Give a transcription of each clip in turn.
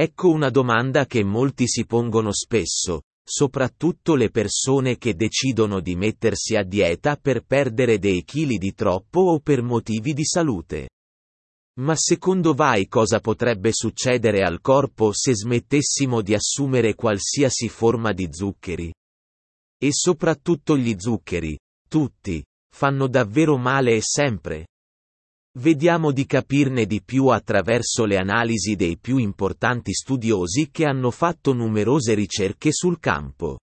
Ecco una domanda che molti si pongono spesso, soprattutto le persone che decidono di mettersi a dieta per perdere dei chili di troppo o per motivi di salute. Ma secondo voi cosa potrebbe succedere al corpo se smettessimo di assumere qualsiasi forma di zuccheri? E soprattutto gli zuccheri, tutti, fanno davvero male e sempre? Vediamo di capirne di più attraverso le analisi dei più importanti studiosi che hanno fatto numerose ricerche sul campo.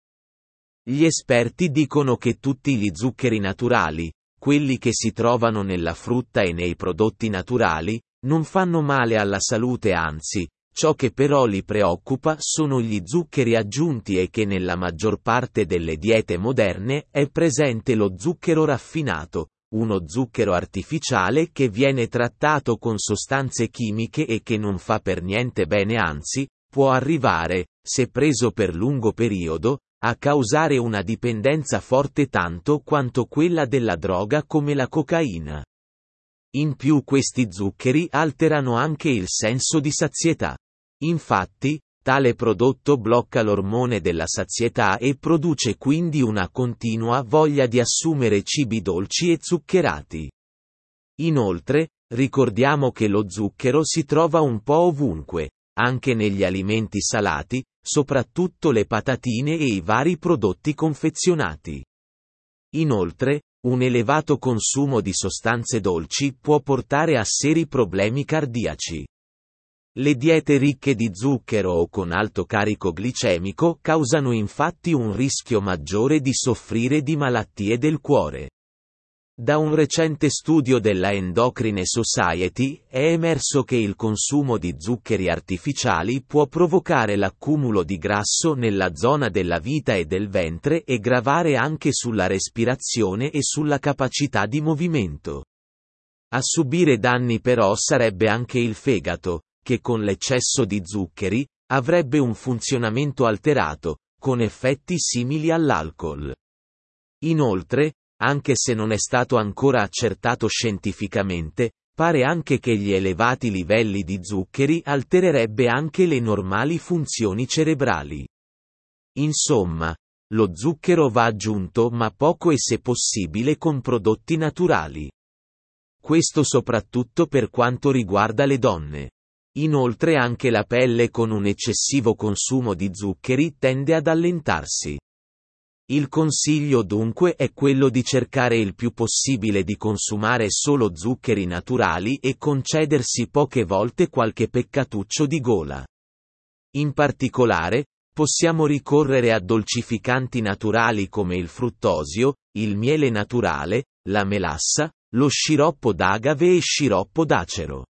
Gli esperti dicono che tutti gli zuccheri naturali, quelli che si trovano nella frutta e nei prodotti naturali, non fanno male alla salute anzi, ciò che però li preoccupa sono gli zuccheri aggiunti e che nella maggior parte delle diete moderne è presente lo zucchero raffinato, uno zucchero artificiale che viene trattato con sostanze chimiche e che non fa per niente bene anzi, può arrivare, se preso per lungo periodo, a causare una dipendenza forte tanto quanto quella della droga come la cocaina. In più questi zuccheri alterano anche il senso di sazietà. Infatti, Tale prodotto blocca l'ormone della sazietà e produce quindi una continua voglia di assumere cibi dolci e zuccherati. Inoltre, ricordiamo che lo zucchero si trova un po' ovunque, anche negli alimenti salati, soprattutto le patatine e i vari prodotti confezionati. Inoltre, un elevato consumo di sostanze dolci può portare a seri problemi cardiaci. Le diete ricche di zucchero o con alto carico glicemico causano infatti un rischio maggiore di soffrire di malattie del cuore. Da un recente studio della Endocrine Society è emerso che il consumo di zuccheri artificiali può provocare l'accumulo di grasso nella zona della vita e del ventre e gravare anche sulla respirazione e sulla capacità di movimento. A subire danni però sarebbe anche il fegato, che con l'eccesso di zuccheri, avrebbe un funzionamento alterato, con effetti simili all'alcol. Inoltre, anche se non è stato ancora accertato scientificamente, pare anche che gli elevati livelli di zuccheri altererebbe anche le normali funzioni cerebrali. Insomma, lo zucchero va aggiunto ma poco e se possibile con prodotti naturali. Questo soprattutto per quanto riguarda le donne. Inoltre anche la pelle con un eccessivo consumo di zuccheri tende ad allentarsi. Il consiglio dunque è quello di cercare il più possibile di consumare solo zuccheri naturali e concedersi poche volte qualche peccatuccio di gola. In particolare, possiamo ricorrere a dolcificanti naturali come il fruttosio, il miele naturale, la melassa, lo sciroppo d'agave e sciroppo d'acero.